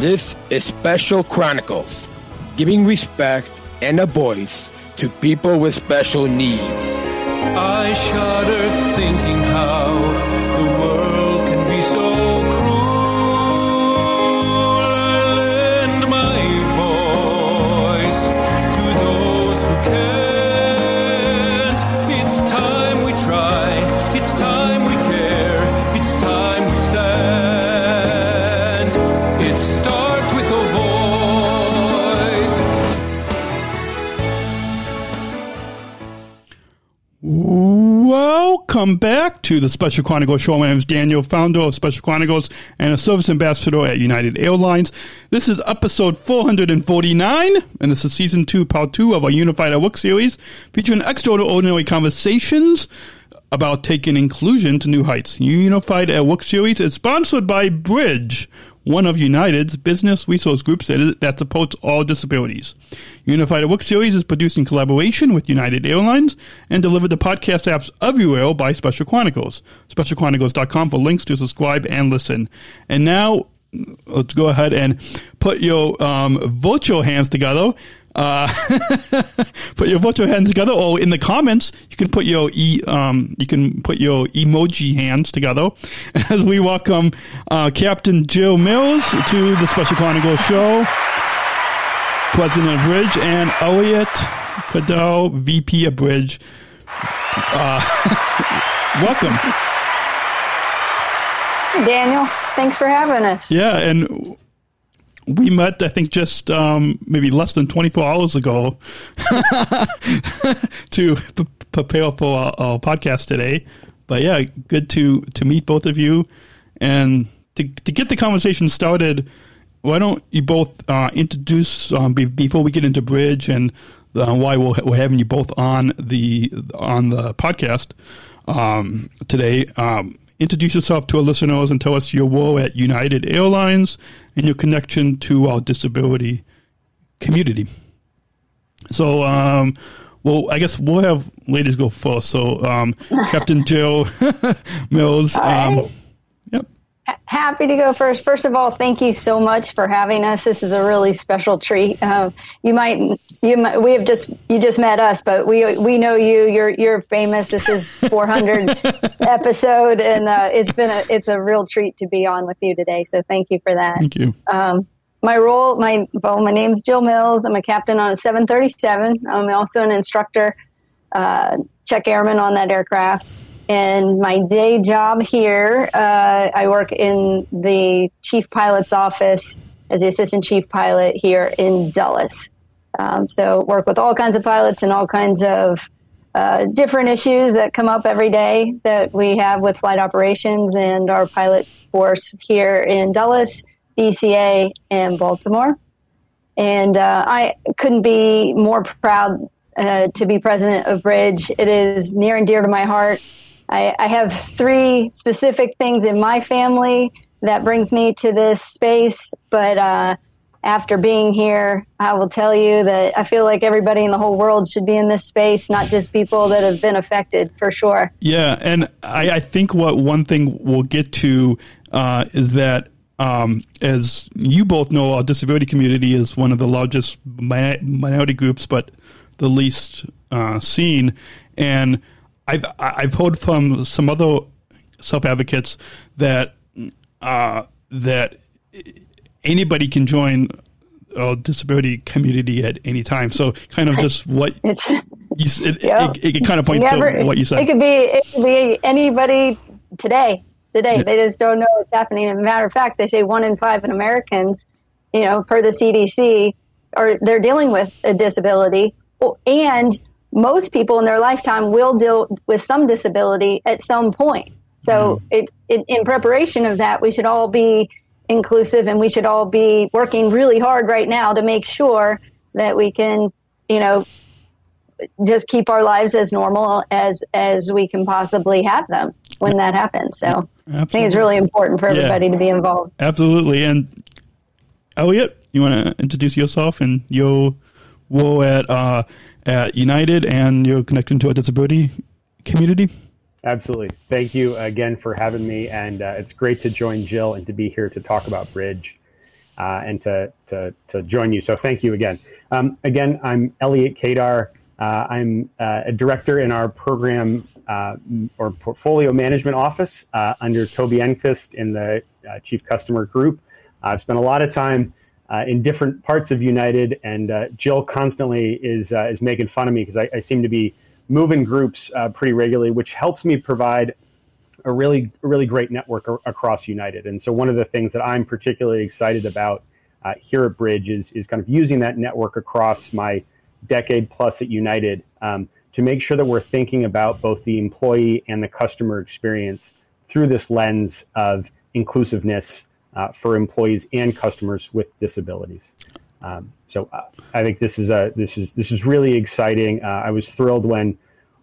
This is Special Chronicles, giving respect and a voice to people with special needs. I shudder thinking how Welcome back to the Special Chronicles Show. My name is Daniel, founder of Special Chronicles and a service ambassador at United Airlines. This is episode 449, and this is season two, part two of our Unified at Work series, featuring extraordinary conversations about taking inclusion to new heights. Unified at Work series is sponsored by Bridge, one of United's business resource groups that, is, that supports all disabilities. Unified at Work series is produced in collaboration with United Airlines and delivered to podcast apps everywhere by Special Chronicles. SpecialChronicles.com for links to subscribe and listen. And now, let's go ahead and put your um, virtual hands together. Uh, put your virtual hands together, or in the comments, you can put your e, um, you can put your emoji hands together as we welcome uh, Captain Jill Mills to the Special Chronicles show, President of Bridge, and Elliot Cadell, VP of Bridge. Uh, welcome. Daniel, thanks for having us. Yeah, and we met, I think, just um, maybe less than 24 hours ago to p- prepare for our, our, podcast today. But yeah, good to to meet both of you, and to to get the conversation started. Why don't you both uh, introduce um, be, before we get into bridge and uh, why we're, we're having you both on the on the podcast um, today? Introduce yourself to our listeners and tell us your role at United Airlines and your connection to our disability community. So, um, well, I guess we'll have ladies go first. So, um, Captain Jill Mills. Um. Happy to go first. First of all, thank you so much for having us. This is a really special treat. Um, you might, you might, we have just, you just met us, but we we know you. You're you're famous. This is 400 episode, and uh, it's been a it's a real treat to be on with you today. So thank you for that. Thank you. Um, my role, my well, my name's Jill Mills. I'm a captain on a 737. I'm also an instructor, uh, check airman on that aircraft. And my day job here, uh, I work in the chief pilot's office as the assistant chief pilot here in Dulles. Um, so work with all kinds of pilots and all kinds of uh, different issues that come up every day that we have with flight operations and our pilot force here in Dulles, DCA, and Baltimore. And uh, I couldn't be more proud uh, to be president of Bridge. It is near and dear to my heart. I, I have three specific things in my family that brings me to this space, but uh, after being here, I will tell you that I feel like everybody in the whole world should be in this space, not just people that have been affected, for sure. Yeah, and I, I think what one thing we'll get to uh, is that. Um, as you both know, our disability community is one of the largest minority groups, but the least uh, seen. And I've I've heard from some other self advocates that uh, that anybody can join a disability community at any time. So, kind of just what you, it, yeah. it, it, it, kind of points Never, to what you said. It could be it could be anybody today. Today, yeah. they just don't know what's happening. As a matter of fact, they say one in five in Americans, you know, per the CDC, are they're dealing with a disability, and most people in their lifetime will deal with some disability at some point. So, mm. it, it, in preparation of that, we should all be inclusive and we should all be working really hard right now to make sure that we can, you know, just keep our lives as normal as as we can possibly have them when that happens. So, Absolutely. I think it's really important for everybody yeah. to be involved. Absolutely. And Elliot, you want to introduce yourself and your role at uh, at United and your connection to a disability community? Absolutely. Thank you again for having me. And uh, it's great to join Jill and to be here to talk about Bridge. uh, and to, to, to join you. So thank you again. Um, again, I'm Elliot Kadar. Uh, I'm uh, a director in our program uh, or portfolio management office uh, under Toby Enqvist in the chief customer group. I've spent a lot of time in different parts of United, and Jill constantly is is making fun of me because I, I, seem to be moving groups pretty regularly, which helps me provide a really really great network across United. And so one of the things that I'm particularly excited about uh, here at Bridge is is kind of using that network across my decade plus at United um, to make sure that we're thinking about both the employee and the customer experience through this lens of inclusiveness uh, for employees and customers with disabilities. Um, so uh, I think this is a this is this is really exciting. Uh, I was thrilled when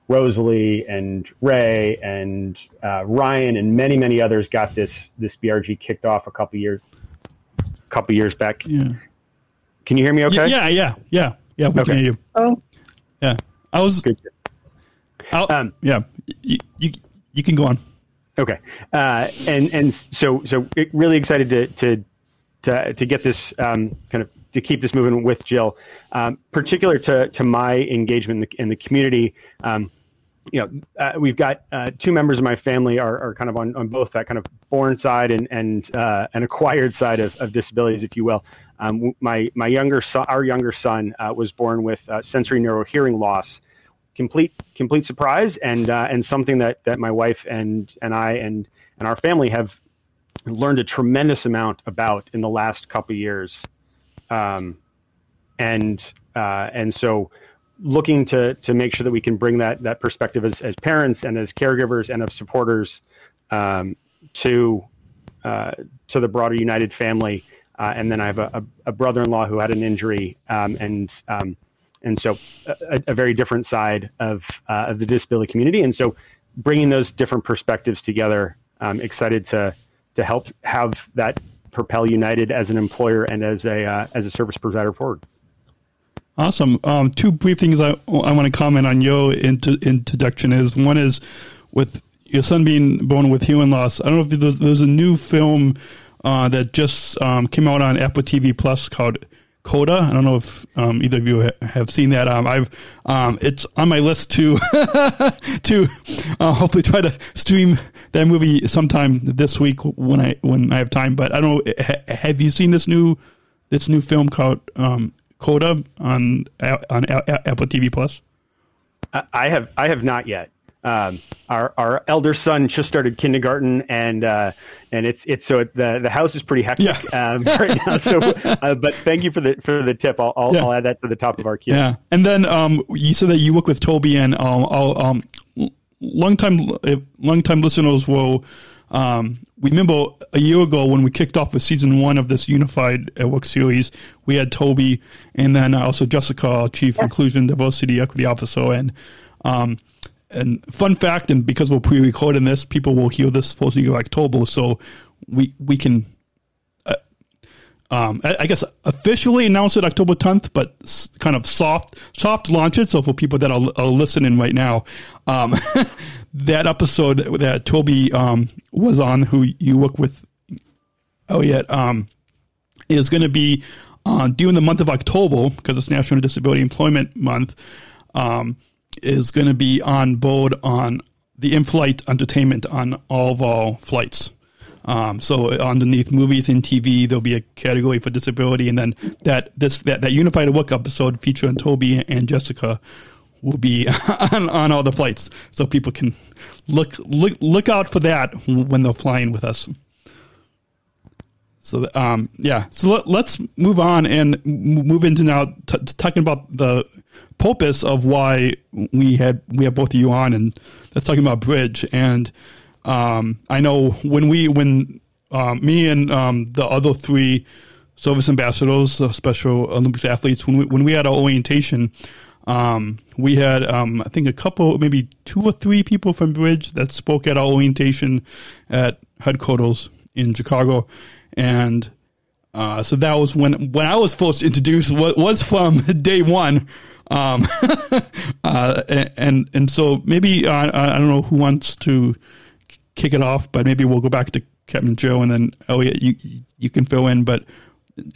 Rosalie and Ray and uh, Ryan and many many others got this this BRG kicked off a couple years couple years back. Yeah. Can you hear me? Okay. Yeah, yeah, yeah, yeah. We Okay. can hear you. Oh, Yeah, I was. Good. Um, yeah, you, you you can go on. Okay, uh, and and so so really excited to to to, to get this um, kind of to keep this moving with Jill, um, particular to to my engagement in the, in the community. Um, you know, uh, we've got uh, two members of my family are, are kind of on, on both that kind of born side and and uh, an acquired side of, of disabilities, if you will. Um, my my younger son, our younger son, uh, was born with uh, sensorineural hearing loss. Complete complete surprise, and uh, and something that that my wife and and I and and our family have learned a tremendous amount about in the last couple years. Um, and uh, and so looking to to make sure that we can bring that that perspective as, as parents and as caregivers and of supporters um, to uh, to the broader United family. Uh, and then I have a, a, a brother-in-law who had an injury, um, and um, and so a, a very different side of uh, of the disability community. And so bringing those different perspectives together, I'm excited to to help have that propel United as an employer and as a uh, as a service provider forward. Awesome. Um, two brief things I, I want to comment on your introduction is one is with your son being born with hearing loss. I don't know if there's, there's a new film uh, that just um, came out on Apple TV Plus called Coda. I don't know if um, either of you ha- have seen that. Um, I've um, it's on my list to to uh, hopefully try to stream that movie sometime this week when I when I have time. But I don't know. Ha- have you seen this new this new film called um, Coda on on Apple TV Plus? I have I have not yet. Um, our our elder son just started kindergarten, and uh, and it's it's so it, the the house is pretty hectic um, right now. So, uh, but thank you for the for the tip. I'll I'll, Yeah. I'll add that to the top of our queue. Yeah, and then um, you said that you work with Toby, and um, I'll, um, long time long time listeners will um, we remember a year ago when we kicked off with season one of this unified uh, work series. We had Toby, and then also Jessica, our chief inclusion diversity equity officer, and um, and fun fact, and because we're pre-recording this, people will hear this first week of October, so we we can um, I, I guess officially announce it October 10th, but s- kind of soft soft launch it. So for people that are, are listening right now, um, that episode that, that Toby um, was on, who you work with, Elliot, um, is going to be uh, during the month of October because it's National Disability Employment Month. Um, is going to be on board on the in-flight entertainment on all of our flights. Um, so underneath movies and TV, there'll be a category for disability, and then that this that, that unified work episode featuring Toby and Jessica will be on, on all the flights, so people can look look look out for that when they're flying with us. So um, yeah, so let, let's move on and move into now t- t- talking about the purpose of why we had we have both of you on, and that's talking about bridge. And um, I know when we when um, me and um, the other three service ambassadors, uh, Special Olympics athletes, when we when we had our orientation, um, we had um, I think a couple, maybe two or three people from Bridge that spoke at our orientation at headquarters in Chicago, and uh, so that was when when I was first introduced. Was, was from day one, um, uh, and and so maybe uh, I don't know who wants to kick it off, but maybe we'll go back to Captain Joe and then Elliot. You you can fill in, but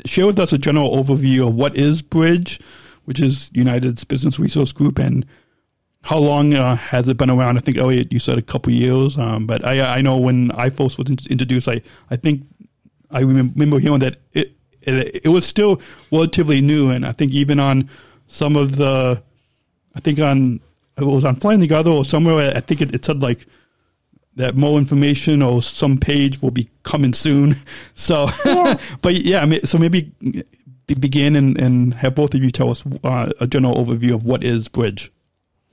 share with us a general overview of what is Bridge, which is United's business resource group, and how long uh, has it been around? I think Elliot, you said a couple years, um, but I I know when I first was introduced, I I think I remember hearing that it, it it was still relatively new, and I think even on some of the, I think on it was on Flying Together or somewhere. I think it, it said like that more information or some page will be coming soon. So, yeah. but yeah, so maybe begin and, and have both of you tell us uh, a general overview of what is Bridge.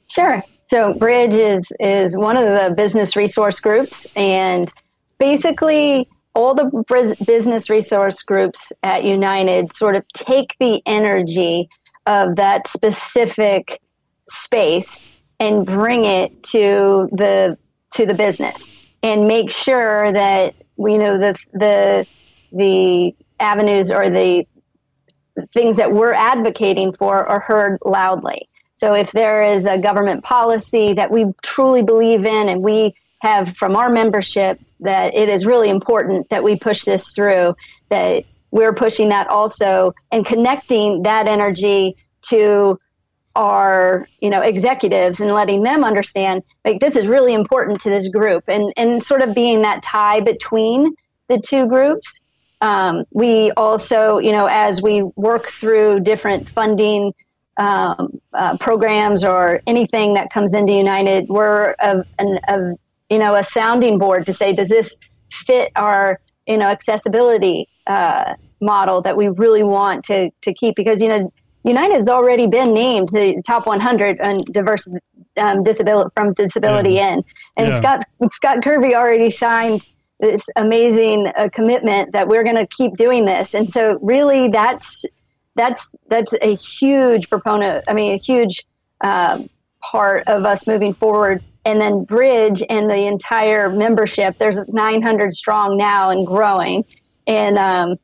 Sure. So Bridge is is one of the business resource groups, and basically all the business resource groups at United sort of take the energy of that specific space and bring it to the to the business and make sure that we know the the the avenues or the things that we're advocating for are heard loudly. So if there is a government policy that we truly believe in and we have from our membership that it is really important that we push this through, that we're pushing that also and connecting that energy to our you know executives and letting them understand like this is really important to this group. And and sort of being that tie between the two groups um, we also you know as we work through different funding um, uh, programs or anything that comes into united we're a, an, a, you know a sounding board to say does this fit our you know accessibility uh, model that we really want to to keep because you know United's already been named to top 100 on diverse um, disability from disability yeah. in, and yeah. Scott Scott Kirby already signed this amazing uh, commitment that we're going to keep doing this, and so really that's that's that's a huge proponent. I mean, a huge uh, part of us moving forward. And then Bridge and the entire membership. There's 900 strong now and growing, and um,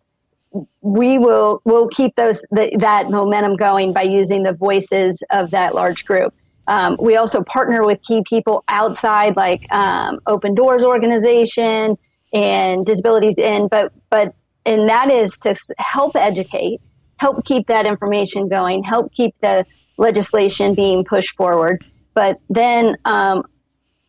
we will will keep those the, that momentum going by using the voices of that large group. Um, we also partner with key people outside, like um, Open Doors organization and Disabilities In, but but and that is to help educate, help keep that information going, help keep the legislation being pushed forward. But then um,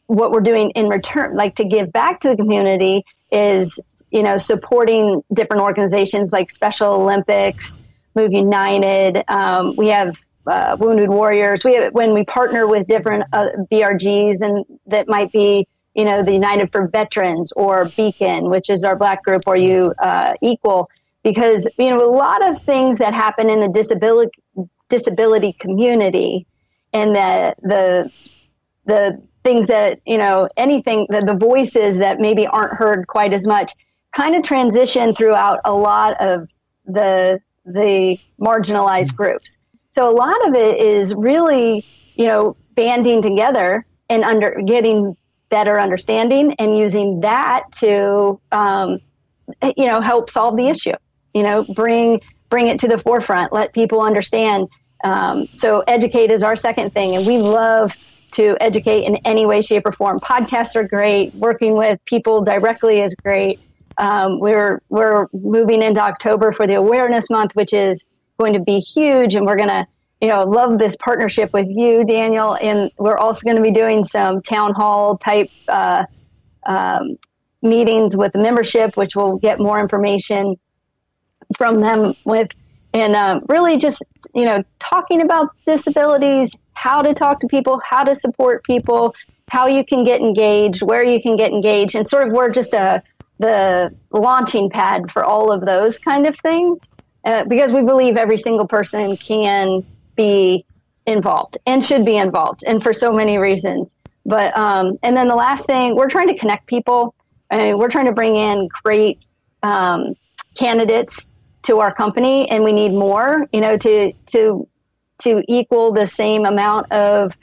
what we're doing in return, like to give back to the community, is you know supporting different organizations like Special Olympics, Move United. Um, we have uh, Wounded Warriors. We have, when we partner with different uh, BRGs and that might be you know the United for Veterans or Beacon, which is our Black group, or you uh, equal because you know a lot of things that happen in the disability disability community and the the the things that you know anything that the voices that maybe aren't heard quite as much kind of transition throughout a lot of the the marginalized groups. So a lot of it is really you know banding together and under getting better understanding and using that to um, you know help solve the issue you know bring bring it to the forefront let people understand. Um, so educate is our second thing and we love to educate in any way, shape, or form. Podcasts are great. Working with people directly is great. Um, we're we're moving into October for the Awareness Month, which is going to be huge, and we're gonna you know love this partnership with you, Daniel. And we're also going to be doing some town hall type uh, um, meetings with the membership, which will get more information from them with and um, really just you know talking about disabilities how to talk to people, how to support people, how you can get engaged, where you can get engaged, and sort of we're just a the launching pad for all of those kind of things uh, because we believe every single person can be involved and should be involved, and for so many reasons. But um, and then the last thing, we're trying to connect people. I mean, we're trying to bring in great um, candidates to our company, and we need more. You know, to to to equal the same amount of,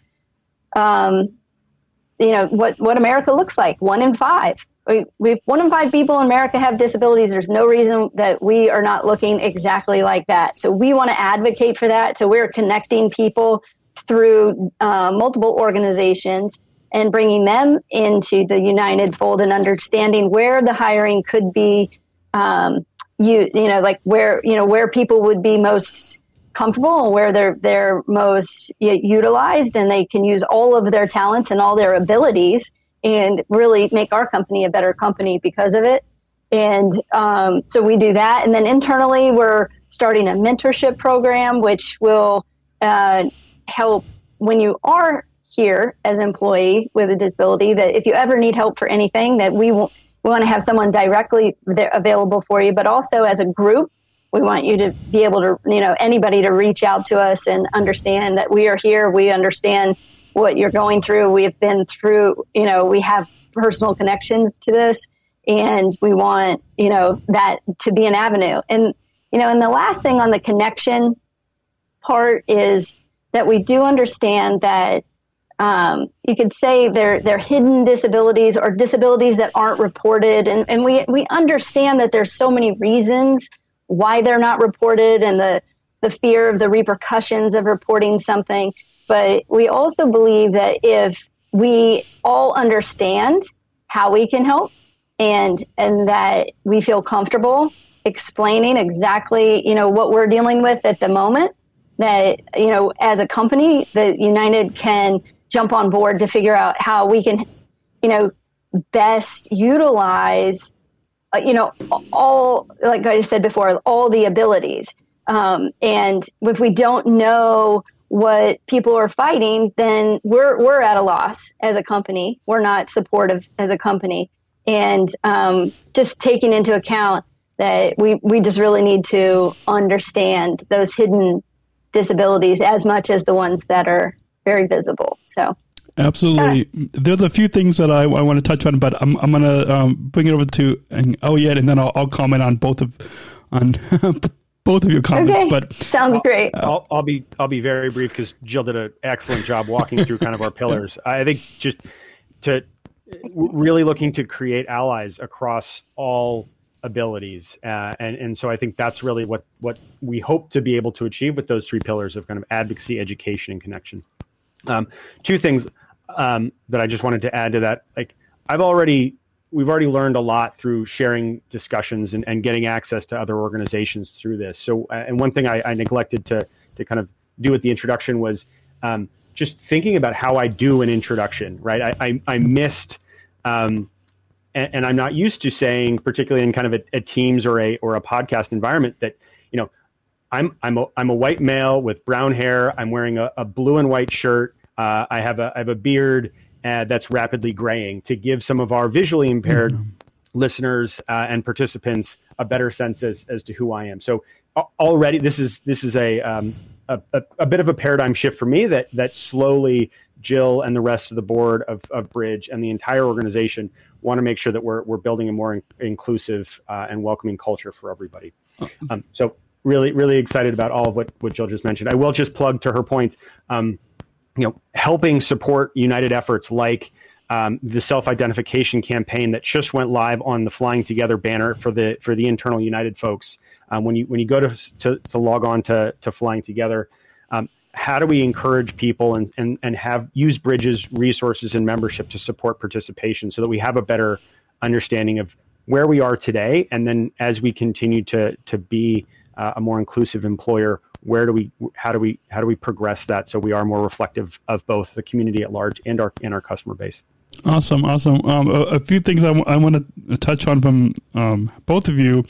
um, you know, what, what America looks like. One in five. We, we one in five people in America have disabilities. There's no reason that we are not looking exactly like that. So we want to advocate for that. So we're connecting people through uh, multiple organizations and bringing them into the United fold and understanding where the hiring could be um, you you know like where you know where people would be most comfortable and where they're they're most utilized and they can use all of their talents and all their abilities and really make our company a better company because of it. And um, so we do that. And then internally we're starting a mentorship program which will uh, help when you are here as employee with a disability that if you ever need help for anything that we, we want to have someone directly available for you but also as a group we want you to be able to you know anybody to reach out to us and understand that we are here. We understand what you're going through. We've been through you know we have personal connections to this and we want you know that to be an avenue. And you know and the last thing on the connection part is that we do understand that um, you could say they're they're hidden disabilities or disabilities that aren't reported. And, and we we understand that there's so many reasons why they're not reported and the the fear of the repercussions of reporting something. But we also believe that if we all understand how we can help and and that we feel comfortable explaining exactly you know what we're dealing with at the moment that you know as a company that united can jump on board to figure out how we can you know best utilize uh, you know all like i said before all the abilities um, and if we don't know what people are fighting then we're we're at a loss as a company we're not supportive as a company and um, just taking into account that we, we just really need to understand those hidden disabilities as much as the ones that are very visible. So. Absolutely. There's a few things that I, I want to touch on, but I'm, I'm going to um, bring it over to Elliot, and then I'll, I'll comment on both of on both of your comments. Okay. But sounds great. I'll, I'll be I'll be very brief because Jill did an excellent job walking through kind of our pillars. I think just to really looking to create allies across all abilities uh, and and so I think that's really what what we hope to be able to achieve with those three pillars of kind of advocacy, education, and connection. Um, two things um, that I just wanted to add to that, like I've already we've already learned a lot through sharing discussions and, and getting access to other organizations through this. So uh, and one thing I, I neglected to to kind of do at the introduction was um, just thinking about how I do an introduction. Right, I I, I missed. Um, and, and, I'm not used to saying, particularly in kind of a, a, Teams or a or a podcast environment, that you know, I'm I'm a, I'm a white male with brown hair. I'm wearing a, a blue and white shirt. Uh, I have a I have a beard uh, that's rapidly graying to give some of our visually impaired mm-hmm. listeners uh, and participants a better sense as as to who I am. So already this is this is a, um, a, a, a bit of a paradigm shift for me that that slowly Jill and the rest of the board of, of Bridge and the entire organization want to make sure that we're, we're building a more in, inclusive uh, and welcoming culture for everybody. Um, so really, really excited about all of what, what Jill just mentioned. I will just plug to her point, um, you know, helping support United efforts like um, the self-identification campaign that just went live on the Flying Together banner for the for the internal United folks. Um, when you when you go to, to, to log on to to Flying Together, um, how do we encourage people and, and, and have use bridges resources and membership to support participation so that we have a better understanding of where we are today and then as we continue to to be uh, a more inclusive employer where do we how do we how do we progress that so we are more reflective of both the community at large and our and our customer base? Awesome awesome. Um, a, a, few things I, w- I want to touch on from um, both of you.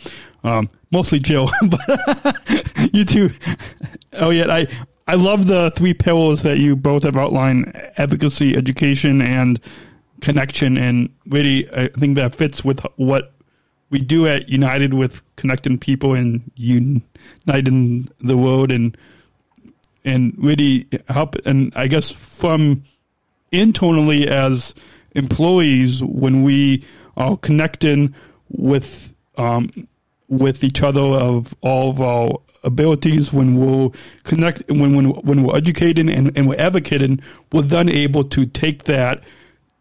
Um, mostly jill but you two. Oh yeah i I love the three pillars that you both have outlined: advocacy, education, and connection. And really, I think that fits with what we do at United with connecting people and uniting the world, and and really help. And I guess from internally as employees, when we are connecting with um, with each other of all of our abilities, when we'll connect, when when when we're educating and, and we're advocating, we're then able to take that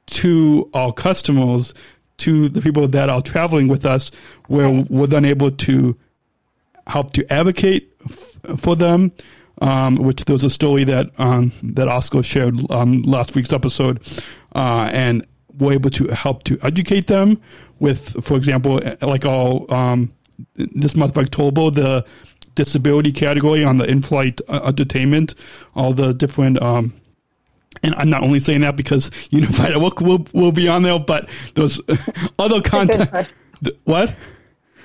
to our customers, to the people that are traveling with us, where we're then able to help to advocate f- for them. Um, which there was a story that um, that Oscar shared on last week's episode, uh, and we're able to help to educate them with, for example, like all um, this month of October the disability category on the in-flight uh, entertainment, all the different. And I'm not only saying that because Unified will will, will be on there, but those other content. What?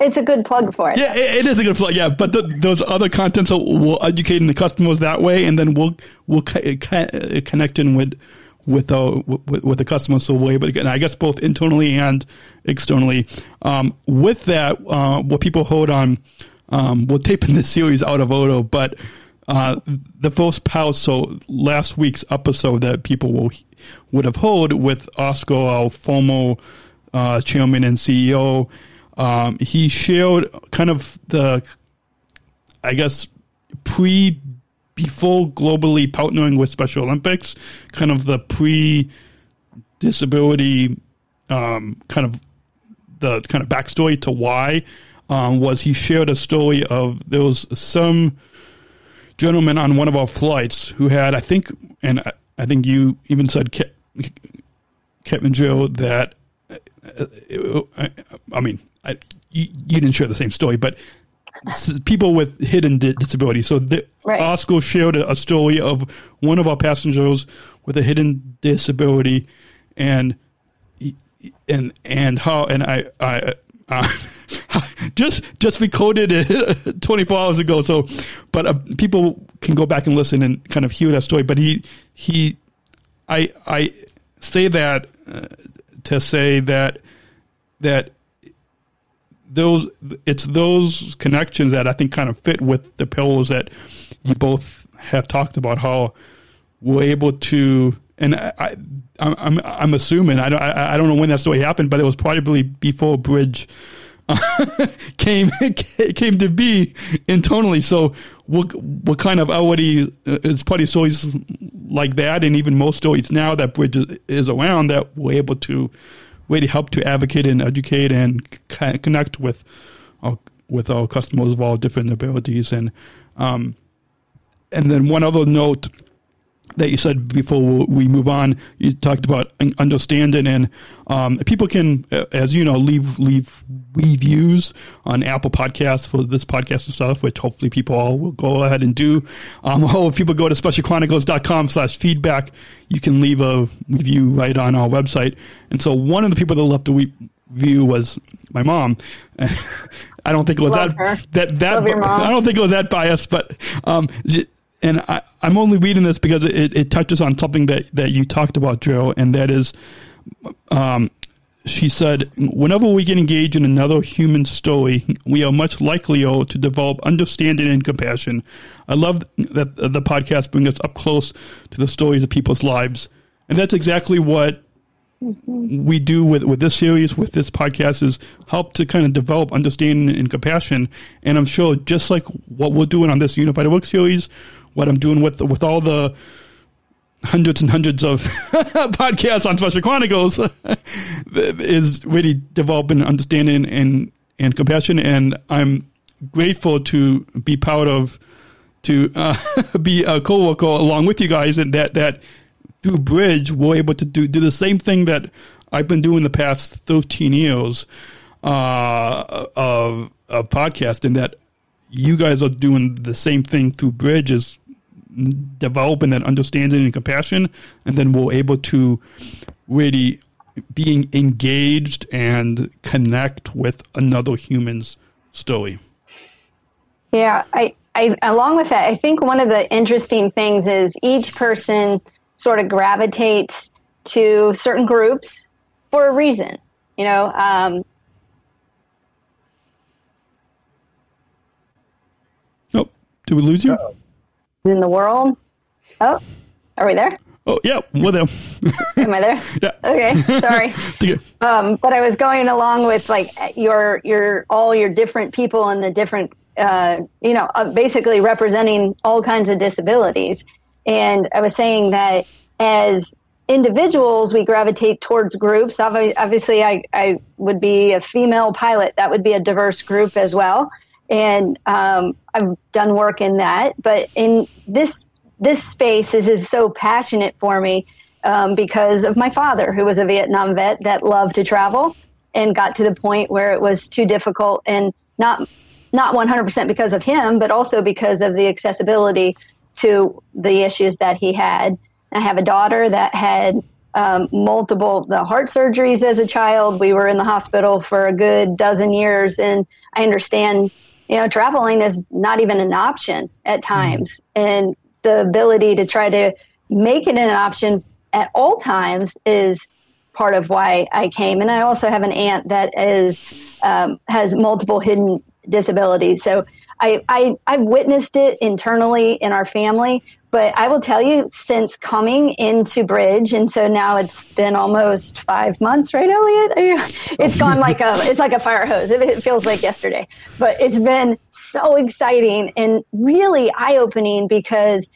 It's a good plug for it. Yeah, it, it is a good plug. Yeah, but the, those other contents will, educating the customers that way, and then we'll we'll co- co- connect in with with uh, with, with the customers so we're able to get. I guess both internally and externally. Um, with that, uh, what people hold on, um, we're taping this series out of Odo, but uh, the first pause. So last week's episode that people will would have heard with Oscar, our former uh, chairman and CEO. Um, he shared kind of the, I guess, pre before globally partnering with Special Olympics, kind of the pre disability um, kind of the kind of backstory to why um, was he shared a story of there was some gentleman on one of our flights who had I think and I, I think you even said Ke- Kevin Joe that uh, I, I mean I, you, you didn't share the same story but people with hidden di- disability so the, Right. Oscar shared a, a story of one of our passengers with a hidden disability and and and how and I I uh, just just recorded it 24 hours ago. So, but uh, people can go back and listen and kind of hear that story. But he he, I I say that uh, to say that that those it's those connections that I think kind of fit with the pillars that you both have talked about how we're able to and I I'm I'm I'm assuming I don't I, I don't know when that story happened but it was probably before Bridge came came to be internally. So we're, we're kind of already uh, it's probably stories like that and even most stories now that Bridge is, is around that we're able to really help to advocate and educate and connect with our, with our customers of all different abilities. And um, and then one other note that you said before we move on, you talked about understanding, and um, people can, as you know, leave leave reviews on Apple Podcasts for this podcast and stuff, which hopefully people all will go ahead and do. Um, or if people go to specialchronicles.com slash feedback, you can leave a review right on our website. And so one of the people that left a re- review was my mom. I don't think it was Love that her. that that Love. I don't think it was that biased, but um, and I, I'm only reading this because it, it touches on something that, that you talked about, Joe, and that is, um, she said, whenever we get engaged in another human story, we are much likelier to develop understanding and compassion. I love that the podcast brings us up close to the stories of people's lives, and that's exactly what we do with, with this series, with this podcast, is help to kind of develop understanding and compassion. And I'm sure, just like what we're doing on this Unified Work series, what I'm doing with with all the hundreds and hundreds of podcasts on Special Chronicles is really developing understanding and and compassion. And I'm grateful to be proud of to uh, be a co-worker along with you guys, and that that through Bridge we're able to do do the same thing that I've been doing the past 13 years uh, of podcast, and that you guys are doing the same thing through Bridge is developing that understanding and compassion, and then we're able to really being engaged and connect with another human's story. Yeah, I, I along with that, I think one of the interesting things is each person sort of gravitates to certain groups for a reason. You know, um, Oh, did we lose you? in the world. Oh, are we there? Oh, yeah, we're there. Am I there? yeah. Okay, sorry. Um, but I was going along with like your your all your different people and the different uh, you know uh, basically representing all kinds of disabilities. And I was saying that as individuals, we gravitate towards groups. Obviously, I, I would be a female pilot. That would be a diverse group as well. And um, I've done work in that. But in this this space is, is so passionate for me um, because of my father, who was a Vietnam vet that loved to travel and got to the point where it was too difficult. And not not 100% because of him, but also because of the accessibility to the issues that he had. I have a daughter that had um, multiple the heart surgeries as a child. We were in the hospital for a good dozen years, and I understand, you know, traveling is not even an option at times, and the ability to try to make it an option at all times is part of why I came. And I also have an aunt that is um, has multiple hidden disabilities. So I, I I've witnessed it internally in our family. But I will tell you, since coming into Bridge, and so now it's been almost five months, right, Elliot? It's gone like a it's like a fire hose. It feels like yesterday, but it's been so exciting and really eye opening because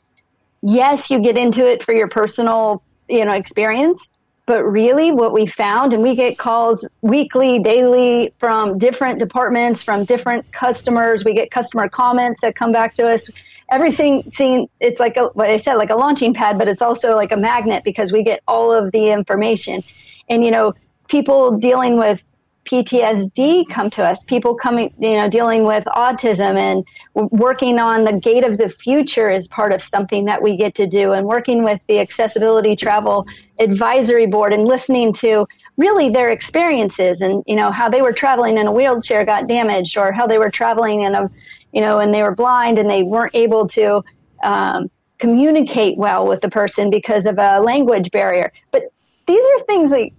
yes, you get into it for your personal you know experience, but really, what we found, and we get calls weekly, daily from different departments, from different customers. We get customer comments that come back to us. Everything seen, it's like a, what I said, like a launching pad, but it's also like a magnet because we get all of the information. And, you know, people dealing with PTSD come to us. People coming, you know, dealing with autism and working on the gate of the future is part of something that we get to do. And working with the Accessibility Travel Advisory Board and listening to really their experiences and you know how they were traveling in a wheelchair got damaged or how they were traveling in a you know and they were blind and they weren't able to um, communicate well with the person because of a language barrier. But these are things like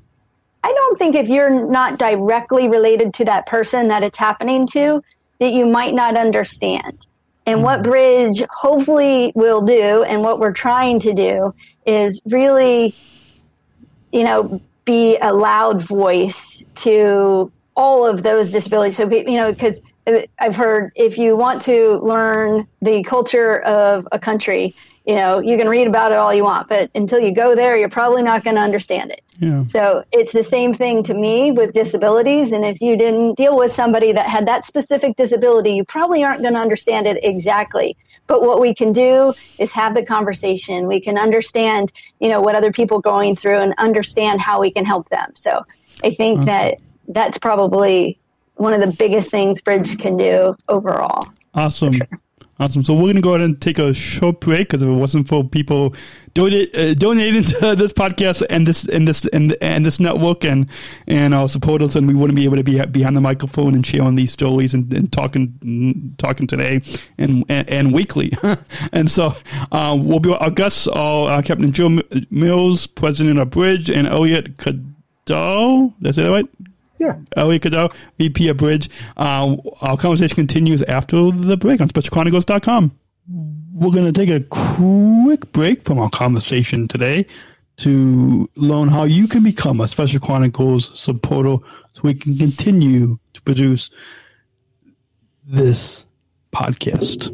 I don't think if you're not directly related to that person that it's happening to, that you might not understand. And what Mm-hmm. Bridge hopefully will do, and what we're trying to do, is really, you know, be a loud voice to all of those disabilities. So, you know, because I've heard if you want to learn the culture of a country, you know, you can read about it all you want, but until you go there, you're probably not going to understand it. Yeah. So it's the same thing to me with disabilities. And if you didn't deal with somebody that had that specific disability, you probably aren't going to understand it exactly. But what we can do is have the conversation. We can understand, you know, what other people are going through and understand how we can help them. So I think that that's probably one of the biggest things Bridge can do overall. Awesome. Awesome. So we're going to go ahead and take a short break because if it wasn't for people donate, uh, donating to this podcast and this and this and, and this network and and our supporters, and we wouldn't be able to be behind the microphone and sharing these stories and, and talking talking today and and, and weekly. and so uh, we'll be our guests are uh, Captain Joe Mills, President of Bridge, and Elliot Cadell. Did I say that right? Yeah. Elliot Cadell, VP of Bridge. Uh, our conversation continues after the break on SpecialChronicles.com. We're going to take a quick break from our conversation today to learn how you can become a Special Chronicles supporter so we can continue to produce this podcast.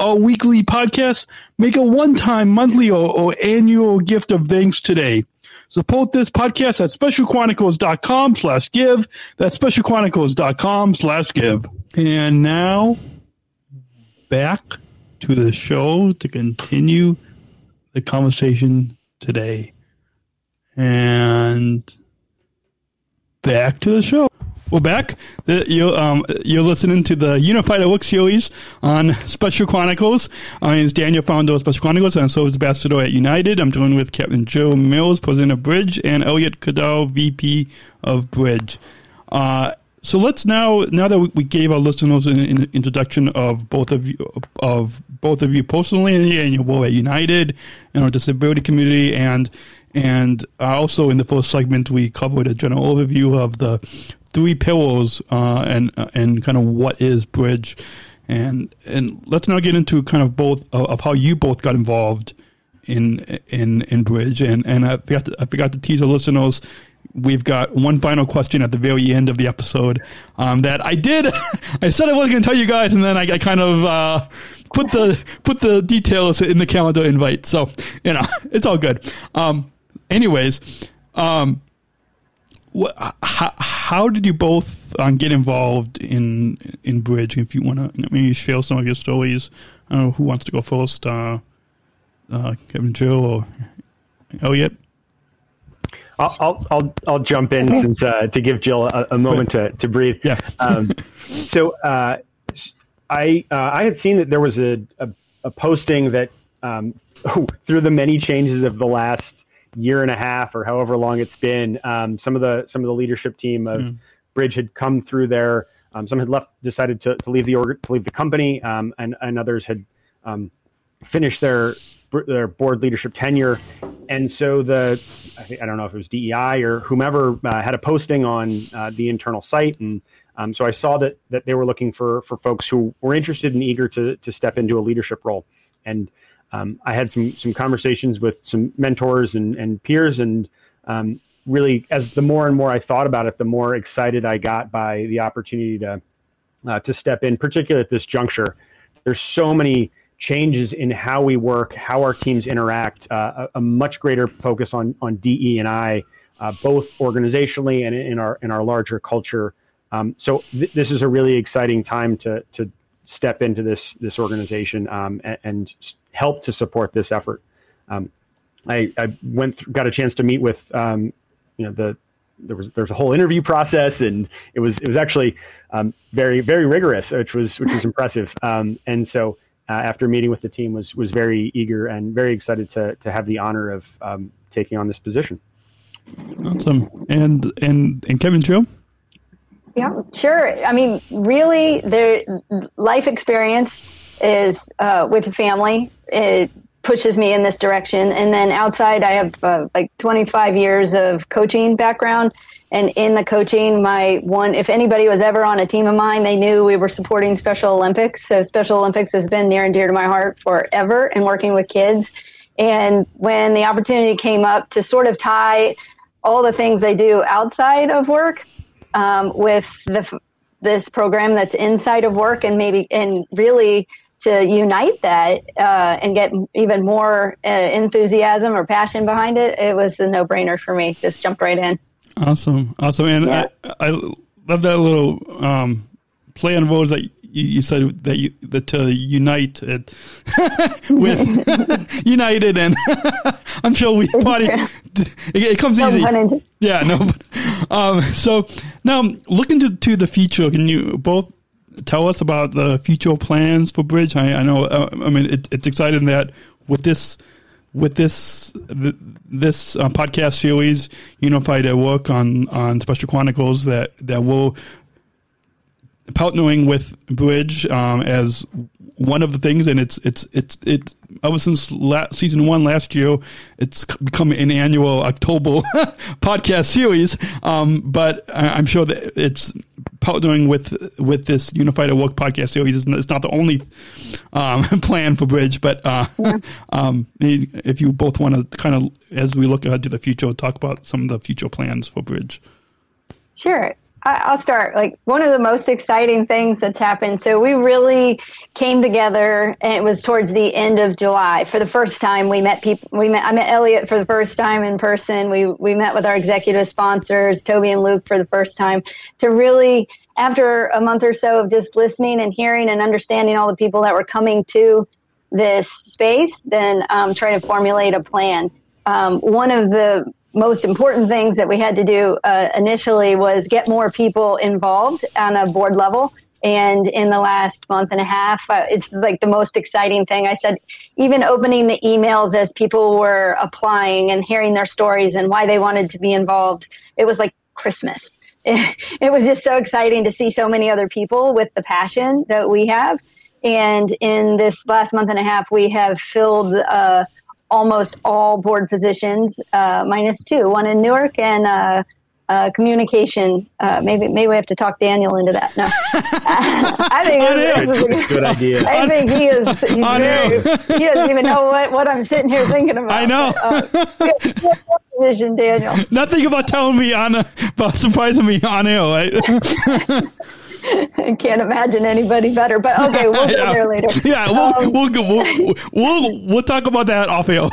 our weekly podcast, make a one-time monthly or, or annual gift of thanks today. Support this podcast at specialchronicles.com slash give. That's specialchronicles.com slash give. And now back to the show to continue the conversation today. And back to the show. We're back. You're, um, you're listening to the Unified Work series on Special Chronicles. My name is Daniel, founder of Special Chronicles, and so is Ambassador at United. I'm joined with Captain Joe Mills, President of Bridge, and Elliot Cadell, VP of Bridge. Uh, so let's now, now that we gave our listeners an, an introduction of both of you, of both of you personally and your role at United and our disability community, and And uh, also in the first segment, we covered a general overview of the three pillars uh, and uh, and kind of what is bridge. And and let's now get into kind of both uh, of how you both got involved in in in bridge. And and I forgot to, I forgot to tease the listeners we've got one final question at the very end of the episode um, that I did. I said I wasn't going to tell you guys, and then I, I kind of uh, put the put the details in the calendar invite. So you know, it's all good. Um, anyways, um, what, how, how did you both um, get involved in in bridge? If you want to maybe share some of your stories, I don't know who wants to go first. Uh, uh, Kevin, Joe, or Elliot. I'll, I'll, I'll, I'll jump in since uh, to give Jill a, a moment to, to breathe. Yeah. um, so uh, I uh, I had seen that there was a, a, a posting that um, through the many changes of the last year and a half or however long it's been, um, some of the some of the leadership team of mm. Bridge had come through there. Um, some had left, decided to, to leave the org, to leave the company, um, and and others had um, finished their their board leadership tenure, and so the I, think, I don't know if it was DEI or whomever uh, had a posting on uh, the internal site, and um, so I saw that that they were looking for for folks who were interested and eager to to step into a leadership role, and um, I had some some conversations with some mentors and and peers, and um, really as the more and more I thought about it, the more excited I got by the opportunity to uh, to step in, particularly at this juncture. There's so many changes in how we work, how our teams interact, uh, a, a, much greater focus on on DE and I, uh, both organizationally and in our in our larger culture. Um, so th- this is a really exciting time to to step into this this organization um, and, and, help to support this effort. Um, I, I, went through, got a chance to meet with um, you know the there was there's a whole interview process and it was it was actually um, very very rigorous, which was which was impressive. Um, and so uh, after meeting with the team, was was very eager and very excited to to have the honor of taking on this position. Awesome, and and and Kevin Joe. Yeah, sure. I mean, really, the life experience is uh, with family. It pushes me in this direction, and then outside, I have uh, like 25 years of coaching background and in the coaching, my one, if anybody was ever on a team of mine, they knew we were supporting Special Olympics. So Special Olympics has been near and dear to my heart forever and working with kids. And when the opportunity came up to sort of tie all the things they do outside of work um, with the, this program that's inside of work and maybe, and really to unite that uh, and get even more uh, enthusiasm or passion behind it, it was a no brainer for me. Just jump right in. Awesome, awesome, and yeah. I, I love that little um, play on words that you, you, said that you that to unite it with United, and I'm sure we probably it, it comes no easy. Yeah, no. But, um, so now looking to, to the future, can you both tell us about the future plans for Bridge? I, I know. Uh, I mean, it, it's exciting that with this with this this uh, podcast series, Unified at Work on on Special Chronicles, that that will partnering with Bridge um, as one of the things, and it's it's it's it ever since la- season one last year, it's become an annual October podcast series. Um, but I'm sure that it's partnering with with this Unified at Work podcast series. It's not the only um, plan for Bridge, but uh, yeah. um, if you both want to kind of, as we look ahead to the future, talk about some of the future plans for Bridge. Sure. I'll start. Like one of the most exciting things that's happened. So we really came together, and it was towards the end of July. For the first time, we met people. We met. I met Elliot for the first time in person. We we met with our executive sponsors, Toby and Luke, for the first time to really, after a month or so of just listening and hearing and understanding all the people that were coming to this space, then um, try to formulate a plan. Um, one of the most important things that we had to do uh, initially was get more people involved on a board level. And in the last month and a half, uh, it's like the most exciting thing. I said, even opening the emails as people were applying and hearing their stories and why they wanted to be involved, it was like Christmas. It, it was just so exciting to see so many other people with the passion that we have. And in this last month and a half, we have filled uh, almost all board positions, uh, minus two, one in Newark and uh, uh, communication. Uh, maybe maybe we have to talk Daniel into that. No, I think this, is a Good, good idea. I think he is. Very, he doesn't even know what, what I'm sitting here thinking about. I know. Uh, position, Daniel. Nothing about telling me on, about surprising me on air, right? I can't imagine anybody better. But okay, we'll go yeah. there later. Yeah, we'll, Um, we'll, go- we'll, we'll, we'll talk about that off air.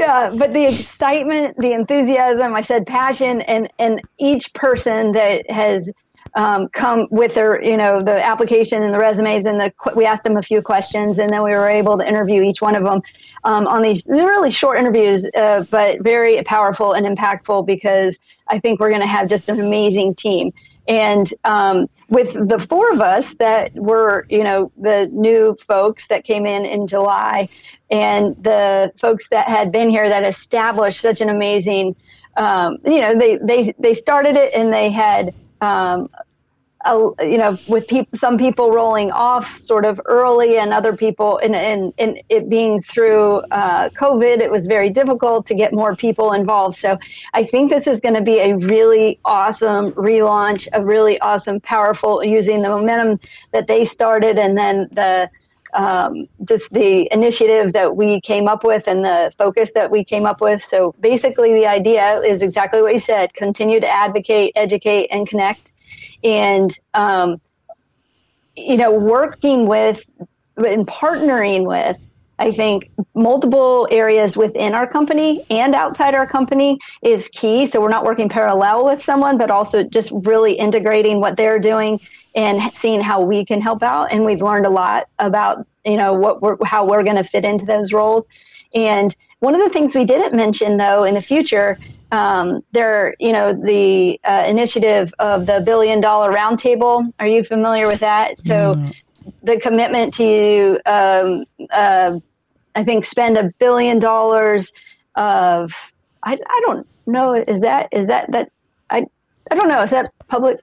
yeah but the excitement the enthusiasm i said passion and and each person that has um, come with their you know the application and the resumes and the, we asked them a few questions and then we were able to interview each one of them um, on these really short interviews uh, but very powerful and impactful because i think we're going to have just an amazing team and um, with the four of us that were, you know, the new folks that came in in July, and the folks that had been here that established such an amazing, um, you know, they they they started it and they had. Um, you know, with peop some people rolling off sort of early, and other people, and it being through uh, COVID, it was very difficult to get more people involved. So, I think this is going to be a really awesome relaunch, a really awesome, powerful, using the momentum that they started, and then the um, just the initiative that we came up with and the focus that we came up with. So basically, the idea is exactly what you said: continue to advocate, educate, and connect and um, you know working with and partnering with i think multiple areas within our company and outside our company is key. So we're not working parallel with someone but also just really integrating what they're doing and seeing how we can help out. And we've learned a lot about you know what we're, how we're going to fit into those roles. And one of the things we didn't mention though in the future um, there, you know, the uh, initiative of the billion dollar roundtable. Are you familiar with that? So, the commitment to, um, uh, I think, spend a billion dollars of. I, I don't know. Is that is that that I I don't know. Is that public?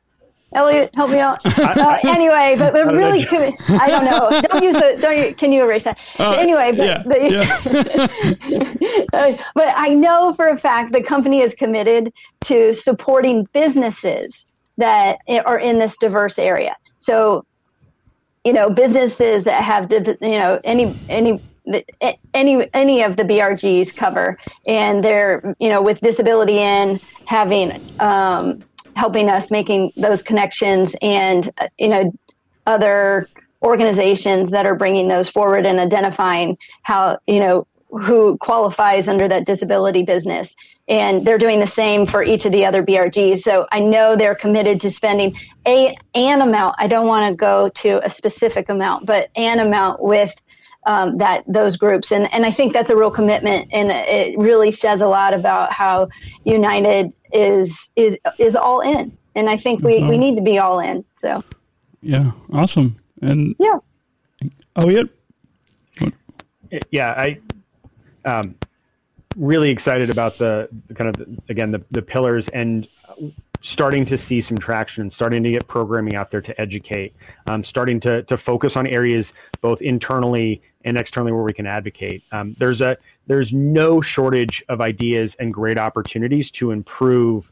Elliot, help me out. Uh, anyway, but we're really. Commi- I don't know. Don't use the. Don't. You, can you erase that? Uh, anyway, but yeah, the, yeah. Uh, but I know for a fact the company is committed to supporting businesses that are in this diverse area. So, you know, businesses that have, you know, any any any any of the BRGs cover, and they're you know with disability in having um, helping us making those connections, and uh, you know other organizations that are bringing those forward and identifying how you know who qualifies under that disability business. And they're doing the same for each of the other brgs so i know they're committed to spending a an amount. I don't want to go to a specific amount but an amount with um, that those groups. And and i think that's a real commitment and it really says a lot about how united is is is all in. And i think we we need to be all in so. Yeah, awesome. And yeah. Oh yeah, Yeah, I um, really excited about the, the kind of again the, the pillars and starting to see some traction, and starting to get programming out there to educate, um, starting to to focus on areas both internally and externally where we can advocate. Um, there's a there's no shortage of ideas and great opportunities to improve.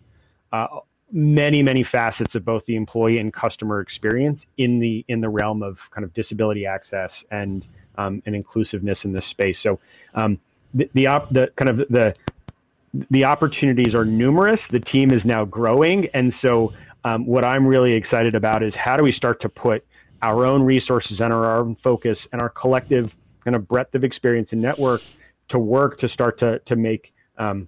Uh, many many facets of both the employee and customer experience in the in the realm of kind of disability access and um, and inclusiveness in this space. So um, the the, op- the kind of the the opportunities are numerous. The team is now growing, and so um, what I'm really excited about is how do we start to put our own resources and our own focus and our collective kind of breadth of experience and network to work to start to to make um,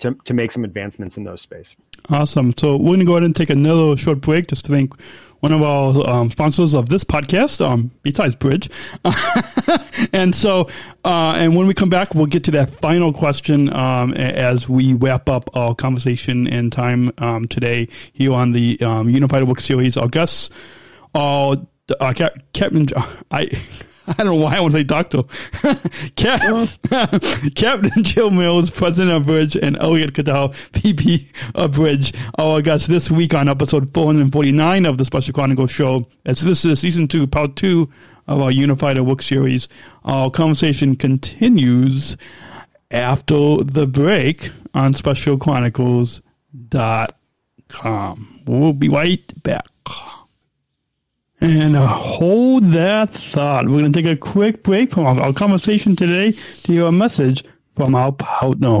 to, to make some advancements in those space. awesome. So we're going to go ahead and take another short break just to thank one of our um, sponsors of this podcast, um, besides Bridge. and so, uh, and when we come back, we'll get to that final question um, as we wrap up our conversation and time um, today here on the um, Unified Work Series. Our guests are uh, Cap- Captain. I. I don't know why I want to say doctor. Cap- Captain Jill Mills, President of Bridge, and Elliot Cadell, VP of Bridge, oh, our guests this week on episode 449 of the Special Chronicles Show. As this is season two, part two of our Unified at Work series, our conversation continues after the break on specialchronicles.com. We'll be right back. And hold that thought. We're going to take a quick break from our, conversation today to hear a message from our partner.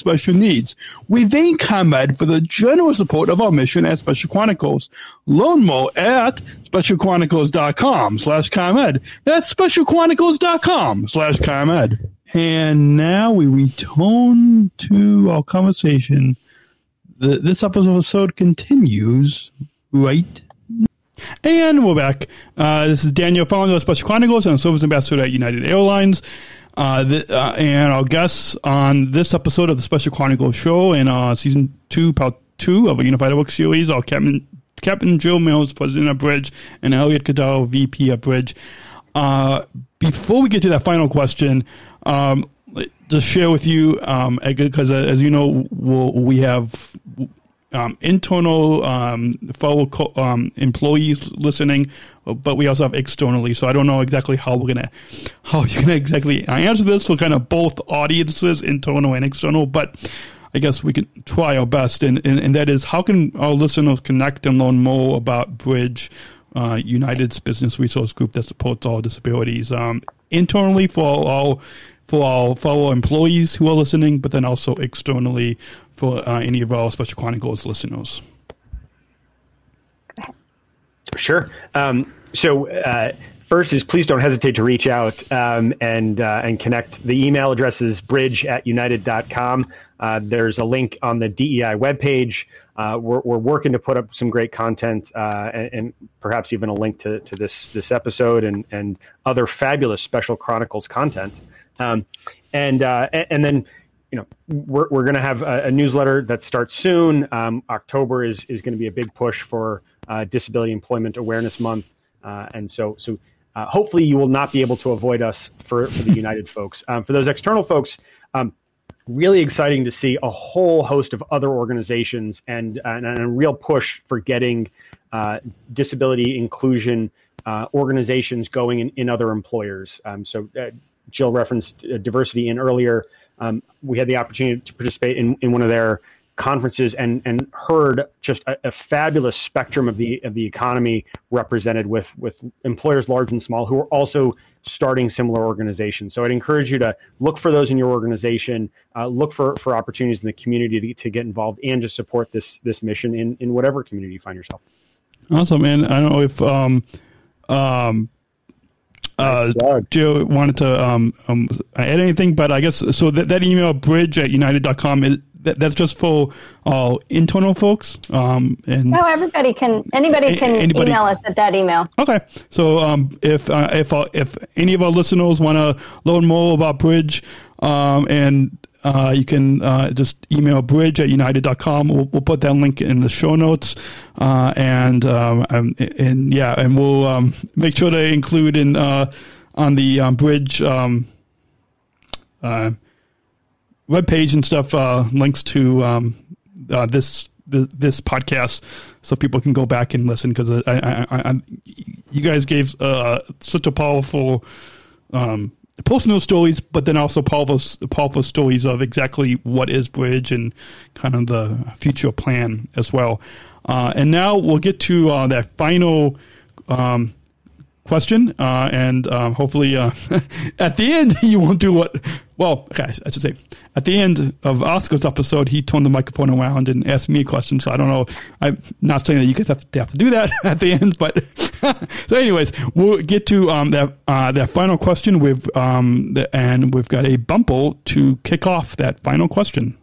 special needs. We thank ComEd for the generous support of our mission at Special Chronicles. Learn more at specialchronicles.com slash ComEd. That's specialchronicles.com slash ComEd. And now we return to our conversation. The, this episode continues right and we're back. Uh, this is Daniel, founder of Special Chronicles and Service Ambassador at United Airlines. Uh, the, uh, and our guests on this episode of the Special Chronicles show in uh, season two, part two of a Unified Work series are Captain Captain Jill Mills, President of Bridge, and Elliot Cadell, VP of Bridge. Uh, before we get to that final question, um, just share with you because um, as you know, we'll, we have um, internal um, fellow co- um, employees listening, but we also have externally. So I don't know exactly how we're gonna how you're gonna exactly answer this for kind of both audiences, internal and external. But I guess we can try our best, and, and, and that is how can our listeners connect and learn more about Bridge, uh, United's business resource group that supports all disabilities um, internally for all for our fellow employees who are listening, but then also externally for uh, any of our Special Chronicles listeners. Sure. Um, so, uh, first is please don't hesitate to reach out um, and uh, and connect. The email address is bridge at united.com. Uh, there's a link on the DEI webpage. Uh, we're, we're working to put up some great content uh, and, and, perhaps even a link to, to this this episode and, and other fabulous Special Chronicles content. Um, and uh, and then you know we're, we're going to have a, a, newsletter that starts soon. Um, October is is going to be a big push for uh, Disability Employment Awareness Month, uh, and so so uh, hopefully you will not be able to avoid us for, for the United folks. Um, for those external folks. Um, really exciting to see a whole host of other organizations and, and, and a real push for getting uh, disability inclusion uh, organizations going in, in other employers. Um, so uh, Jill referenced diversity in earlier. Um, we had the opportunity to participate in, in one of their conferences and and heard just a, a, fabulous spectrum of the of the economy represented with with employers large and small who are also starting similar organizations. So I'd encourage you to look for those in your organization, uh, look for for opportunities in the community to, to get involved and to support this this mission in in whatever community you find yourself. Awesome, and I don't know if um, um, uh, Joe wanted to um, um, add anything, but I guess so that, that email bridge at united.com is that, that's just for all internal folks. Um, and no, everybody can. Anybody can anybody, email us at that email. Okay, so um, if uh, if uh, if any of our listeners want to learn more about Bridge, um, and uh, you can uh, just email bridge at united.com. We'll, we'll put that link in the show notes. Uh, and, um, and, and, yeah, and we'll um, make sure to include in uh, on the um, bridge um, uh, webpage and stuff uh, links to um, this, this, podcast so people can go back and listen because I, I, I, you guys gave such a powerful um, personal stories, but then also powerful, powerful stories of exactly what is Bridge and kind of the future plan as well. Uh, and now we'll get to uh, that final um, question, uh, and um, hopefully uh, at the end you won't do what. Well, okay, I should say at the end of Oscar's episode, he turned the microphone around and asked me a question. So I don't know. I'm not saying that you guys have to, have to do that at the end, but so anyways, we'll get to um, that uh, that final question with um, the, and we've got a bumble to kick off that final question.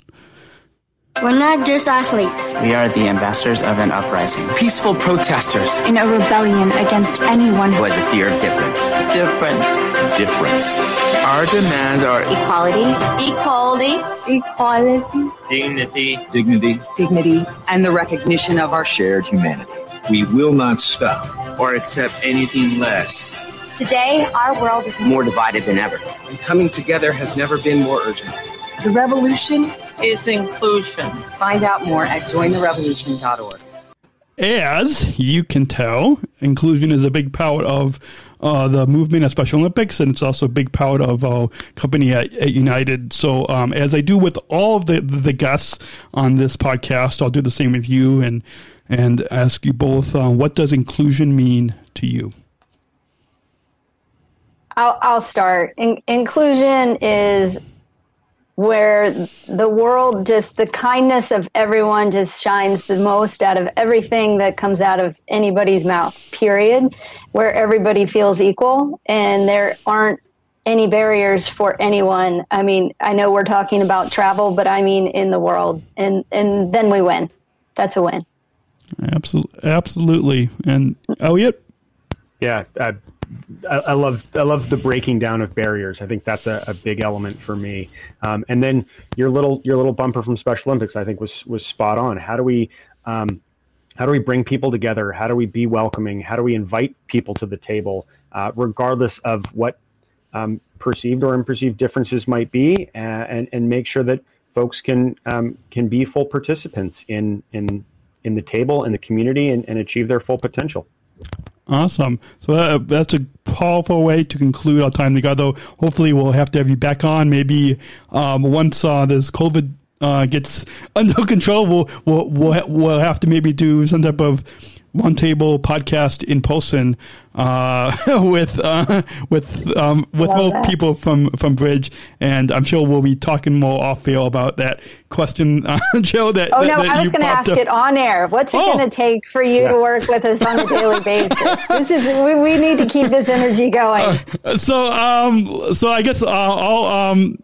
We're not just athletes. We are the ambassadors of an uprising. Peaceful protesters. In a rebellion against anyone who has a fear of difference. Difference. Difference. Our demands are Equality. Equality. Equality. dignity, dignity, dignity, and the recognition of our shared humanity. We will not stop or accept anything less. Today, our world is More divided than ever. And coming together has never been more urgent. The revolution is inclusion. Find out more at jointherevolution.org. As you can tell, inclusion is a big part of uh, the movement at Special Olympics, and it's also a big part of our company at, at United. So, um, as I do with all of the, the guests on this podcast, I'll do the same with you and and ask you both: uh, What does inclusion mean to you? I'll, I'll start. In, inclusion is where the world just the kindness of everyone just shines the most out of everything that comes out of anybody's mouth period where everybody feels equal and there aren't any barriers for anyone. I mean i know we're talking about travel but i mean in the world. And and then we win. That's a win. Absolutely absolutely. And elliot yeah uh, I, love I love the breaking down of barriers. I think that's a, a big element for me. Um, and then your little your little bumper from Special Olympics, I think was was spot on. How do we um, how do we bring people together? How do we be welcoming? How do we invite people to the table, uh, regardless of what um, perceived or unperceived differences might be, uh, and and make sure that folks can um, can be full participants in in in the table in the community and, and achieve their full potential. Awesome. So that, that's a powerful way to conclude our time together. Hopefully, we'll have to have you back on. Maybe um, once uh, this COVID uh, gets under control, we'll, we'll, we'll we'll have to maybe do some type of one table podcast in person uh, with uh, with um, with more that. people from from Bridge, and I'm sure we'll be talking more off air about that question, uh, Joe. That oh that, no, that I was going to ask up. it on air. What's it oh. going to take for you yeah. to work with us on a daily basis? this is we, we need to keep this energy going. Uh, so um so I guess I'll um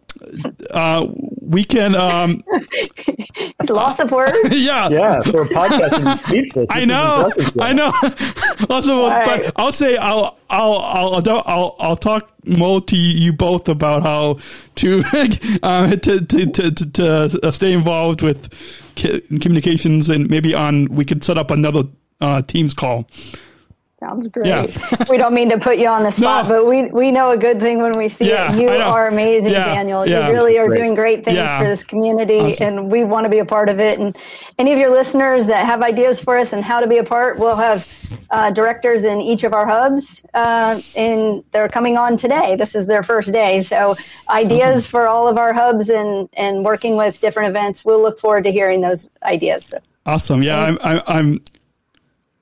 uh, we can. Um, Loss of words. yeah, yeah. For a podcast, speechless. I know, I know. Lots of words, right. but I'll say I'll I'll I'll I'll I'll talk more to you both about how to uh, to, to, to to to stay involved with communications and maybe on we could set up another uh, Teams call Sounds great. Yeah. we don't mean to put you on the spot, no. but we, we know a good thing when we see yeah, it. You are amazing, yeah, Daniel. You really are great. doing great things for this community, awesome. and we want to be a part of it. And any of your listeners that have ideas for us and how to be a part, we'll have uh, directors in each of our hubs, uh, and they're coming on today. This is their first day, so ideas awesome. for all of our hubs and and working with different events. We'll look forward to hearing those ideas. Awesome. Yeah, I'm, I'm, I'm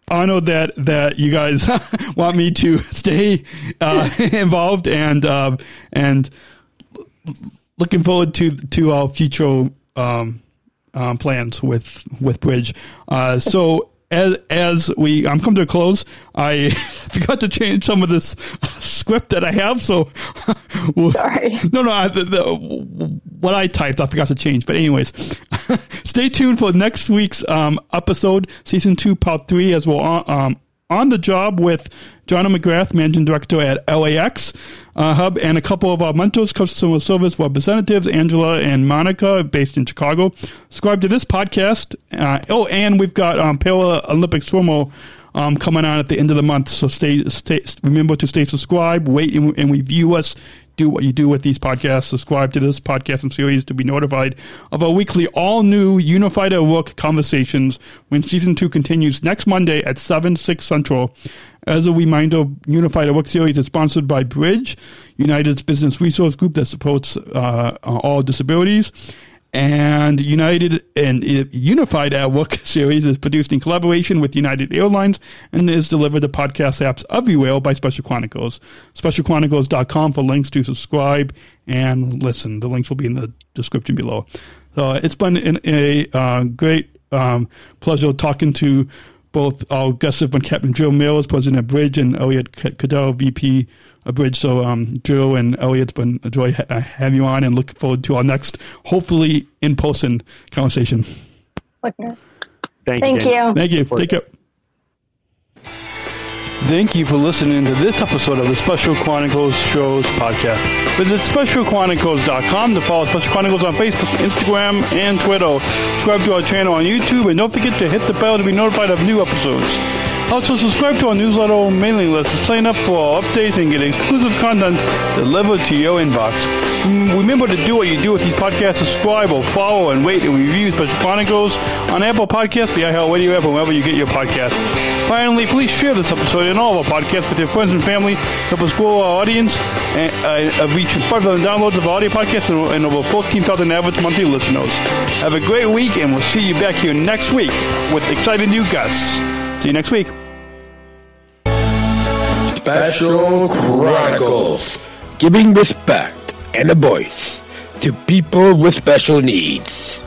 honored that that you guys want me to stay uh, involved and uh, and looking forward to to our future um, um, plans with with Bridge. Uh, so as as we I'm coming to a close, I forgot to change some of this script that I have. So, sorry. No, no. the, the, what I typed, I forgot to change. But anyways, stay tuned for next week's um, episode, season two, part three, as well. Um, on the job with John McGrath, Managing Director at LAX uh, Hub, and a couple of our mentors, customer service representatives, Angela and Monica, based in Chicago. Subscribe to this podcast. Uh, oh, and we've got um, Olympic swimmer um, coming on at the end of the month. So stay, stay remember to stay subscribed, wait, and, and review us do what you do with these podcasts. Subscribe to this podcast and series to be notified of our weekly all new Unified Work conversations when season two continues next Monday at 7, 6 Central. As a reminder, Unified Work series is sponsored by Bridge, United's business resource group that supports uh, all disabilities. And United and Unified at Work series is produced in collaboration with United Airlines and is delivered to podcast apps everywhere by Special Chronicles. SpecialChronicles.com for links to subscribe and listen. The links will be in the description below. So it's been a, a uh, great um, pleasure talking to both our guests have been Captain Jill Mills, President of Bridge, and Elliot Cadell, VP of Bridge. So, um, Jill and Elliot, it's been a joy ha- having you on and look forward to our next, hopefully in person conversation. Thank, Thank you. you. Thank you. Take care. Thank you for listening to this episode of the Special Chronicles Shows podcast. Visit specialchronicles.com to follow Special Chronicles on Facebook, Instagram, and Twitter. Subscribe to our channel on YouTube, and don't forget to hit the bell to be notified of new episodes. Also, subscribe to our newsletter or mailing list to sign up for our updates and get exclusive content delivered to your inbox. Mm, Remember to do what you do with these podcasts. Subscribe or follow and rate and review Special Chronicles on Apple Podcasts, the iHeartRadio app, or wherever you get your podcasts. Finally, please share this episode and all of our podcasts with your friends and family. Help us grow our audience and uh, reach 5,000 downloads of our audio podcasts and, and over 14,000 average monthly listeners. Have a great week, and we'll see you back here next week with exciting new guests. See you next week. Special Chronicles, giving respect and a voice to people with special needs.